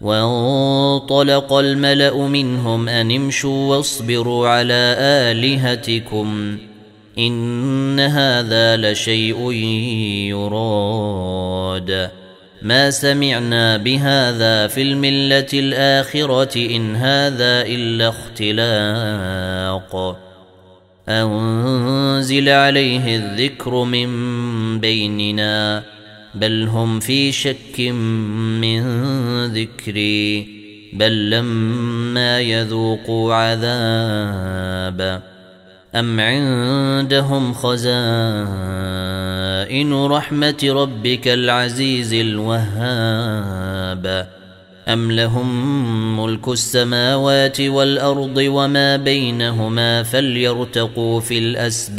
وانطلق الملأ منهم أن امشوا واصبروا على آلهتكم إن هذا لشيء يراد. ما سمعنا بهذا في الملة الآخرة إن هذا إلا اختلاق. أنزل عليه الذكر من بيننا. بل هم في شك من ذكري بل لما يذوقوا عذاب أم عندهم خزائن رحمة ربك العزيز الوهاب؟ أم لهم ملك السماوات والأرض وما بينهما فليرتقوا في الأسباب؟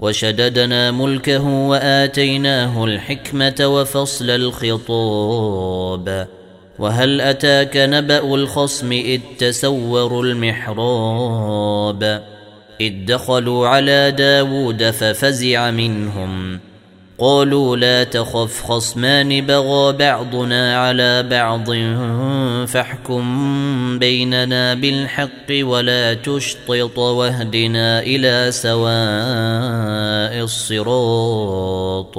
وشددنا ملكه وآتيناه الحكمة وفصل الخطاب. وهل أتاك نبأ الخصم إذ تسوروا المحراب؟ إذ دخلوا على داود ففزع منهم. قالوا لا تخف خصمان بغى بعضنا على بعض فاحكم بيننا بالحق ولا تشطط واهدنا إلى سواء الصراط.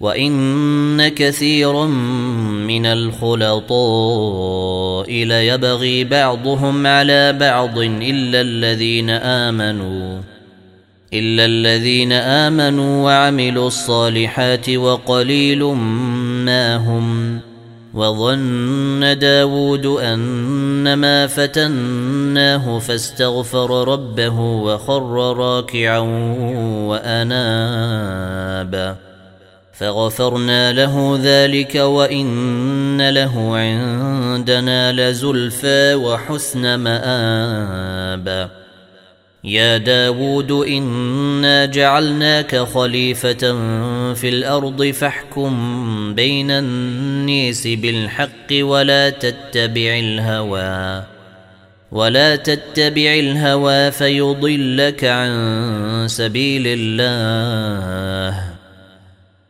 وان كثيرا من الخلطاء ليبغي بعضهم على بعض الا الذين امنوا الا الذين امنوا وعملوا الصالحات وقليل ما هم وظن داود أنما فتناه فاستغفر ربه وخر راكعا وأناب. فغفرنا له ذلك وان له عندنا لزلفى وحسن مآب. يا داود إنا جعلناك خليفة في الأرض فاحكم بين النيس بالحق ولا تتبع الهوى. ولا تتبع الهوى فيضلك عن سبيل الله.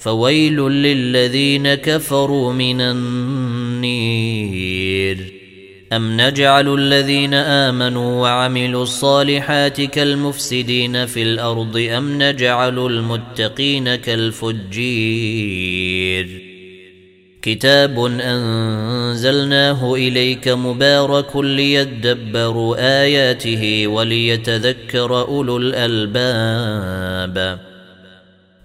فويل للذين كفروا من النير. أم نجعل الذين آمنوا وعملوا الصالحات كالمفسدين في الأرض أم نجعل المتقين كالفجير؟ كتاب أنزلناه إليك مبارك ليدبروا آياته وليتذكر أولو الألباب.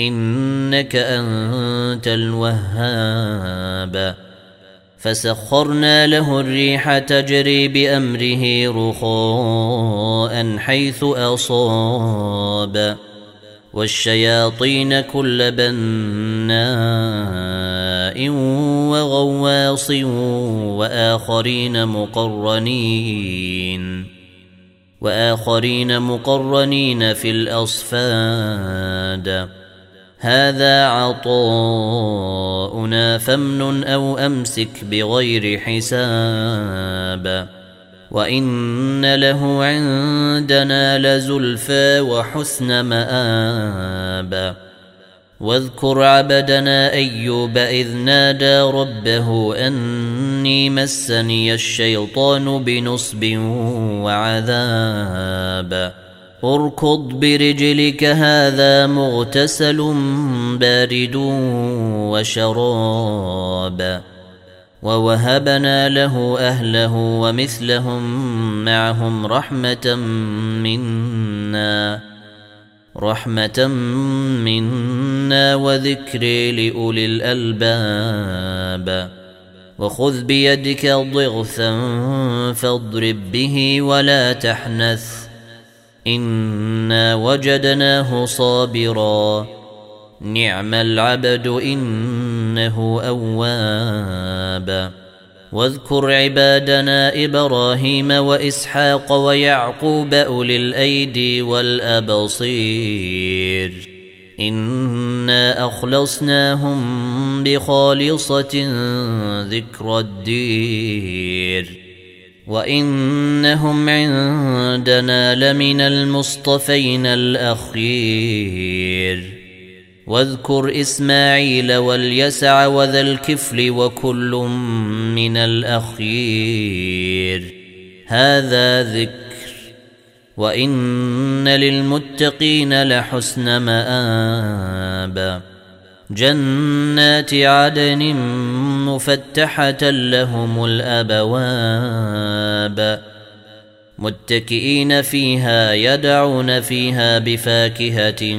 إنك أنت الوهاب. فسخرنا له الريح تجري بأمره رخاء حيث أصاب. والشياطين كل بناء وغواص وآخرين مقرنين. وآخرين مقرنين في الأصفاد. هذا عطاؤنا فامنن أو أمسك بغير حساب. وإن له عندنا لزلفى وحسن مآب. واذكر عبدنا أيوب إذ نادى ربه أني مسني الشيطان بنصب وعذاب. اركض برجلك هذا مغتسل بارد وشراب. ووهبنا له أهله ومثلهم معهم رحمة منا رحمة منا وذكر لأولي الألباب. وخذ بيدك ضغثا فاضرب به ولا تحنث. انا وجدناه صابرا. نعم العبد انه اواب. واذكر عبادنا إبراهيم واسحاق ويعقوب اولي الايدي والابصير. انا اخلصناهم بخالصه ذكر الدير وانهم عندنا لمن المصطفين الاخير واذكر اسماعيل واليسع وذا الكفل وكل من الاخير هذا ذكر وان للمتقين لحسن مآب جنات عدن مفتحة لهم الأبواب متكئين فيها يدعون فيها بفاكهة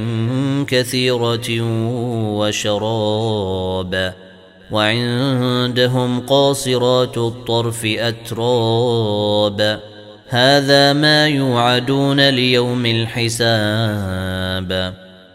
كثيرة وشراب وعندهم قاصرات الطرف أتراب هذا ما يوعدون ليوم الحساب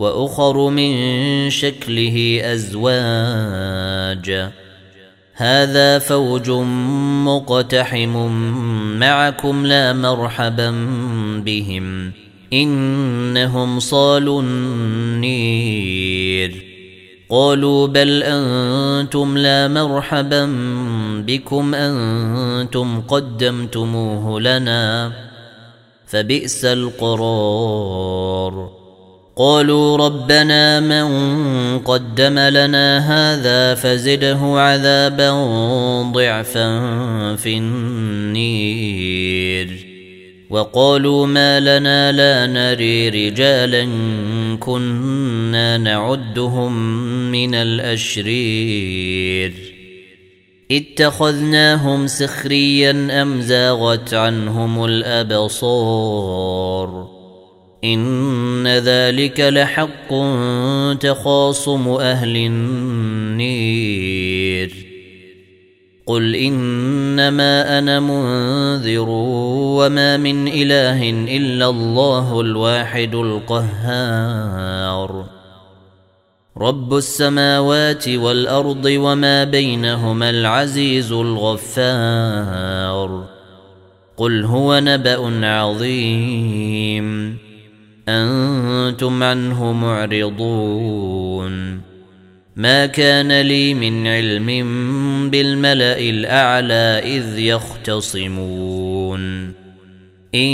وأخر من شكله أزواج. هذا فوج مقتحم معكم لا مرحبا بهم. إنهم صالوا النير. قالوا بل أنتم لا مرحبا بكم أنتم قدمتموه لنا فبئس القرار. قالوا ربنا من قدم لنا هذا فزده عذابا ضعفا في النير. وقالوا ما لنا لا نري رجالا كنا نعدهم من الأشرير. اتخذناهم سخريا أم زاغت عنهم الأبصار. إن ذلك لحق تخاصم أهل النير. قل إنما أنا منذر وما من إله إلا الله الواحد القهار. رب السماوات والأرض وما بينهما العزيز الغفار. قل هو نبأ عظيم. أنتم عنه معرضون. ما كان لي من علم بالملأ الأعلى إذ يختصمون. إن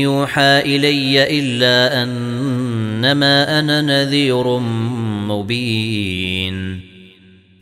يوحى إلي إلا أنما أنا نذير مبين.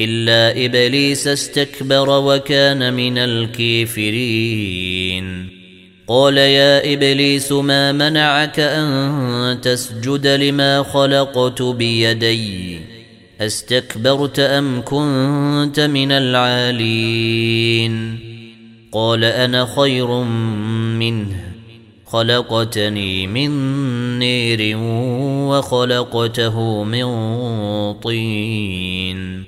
إلا إبليس استكبر وكان من الكافرين. قال يا إبليس ما منعك أن تسجد لما خلقت بيدي؟ أستكبرت أم كنت من العالين؟ قال أنا خير منه. خلقتني من نير وخلقته من طين.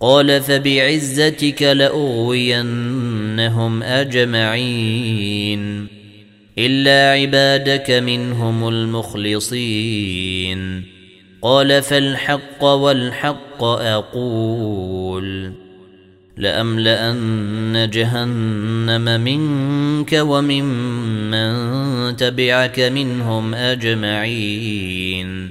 قال فبعزتك لأغوينهم أجمعين إلا عبادك منهم المخلصين قال فالحق والحق أقول لأملأن جهنم منك وممن من تبعك منهم أجمعين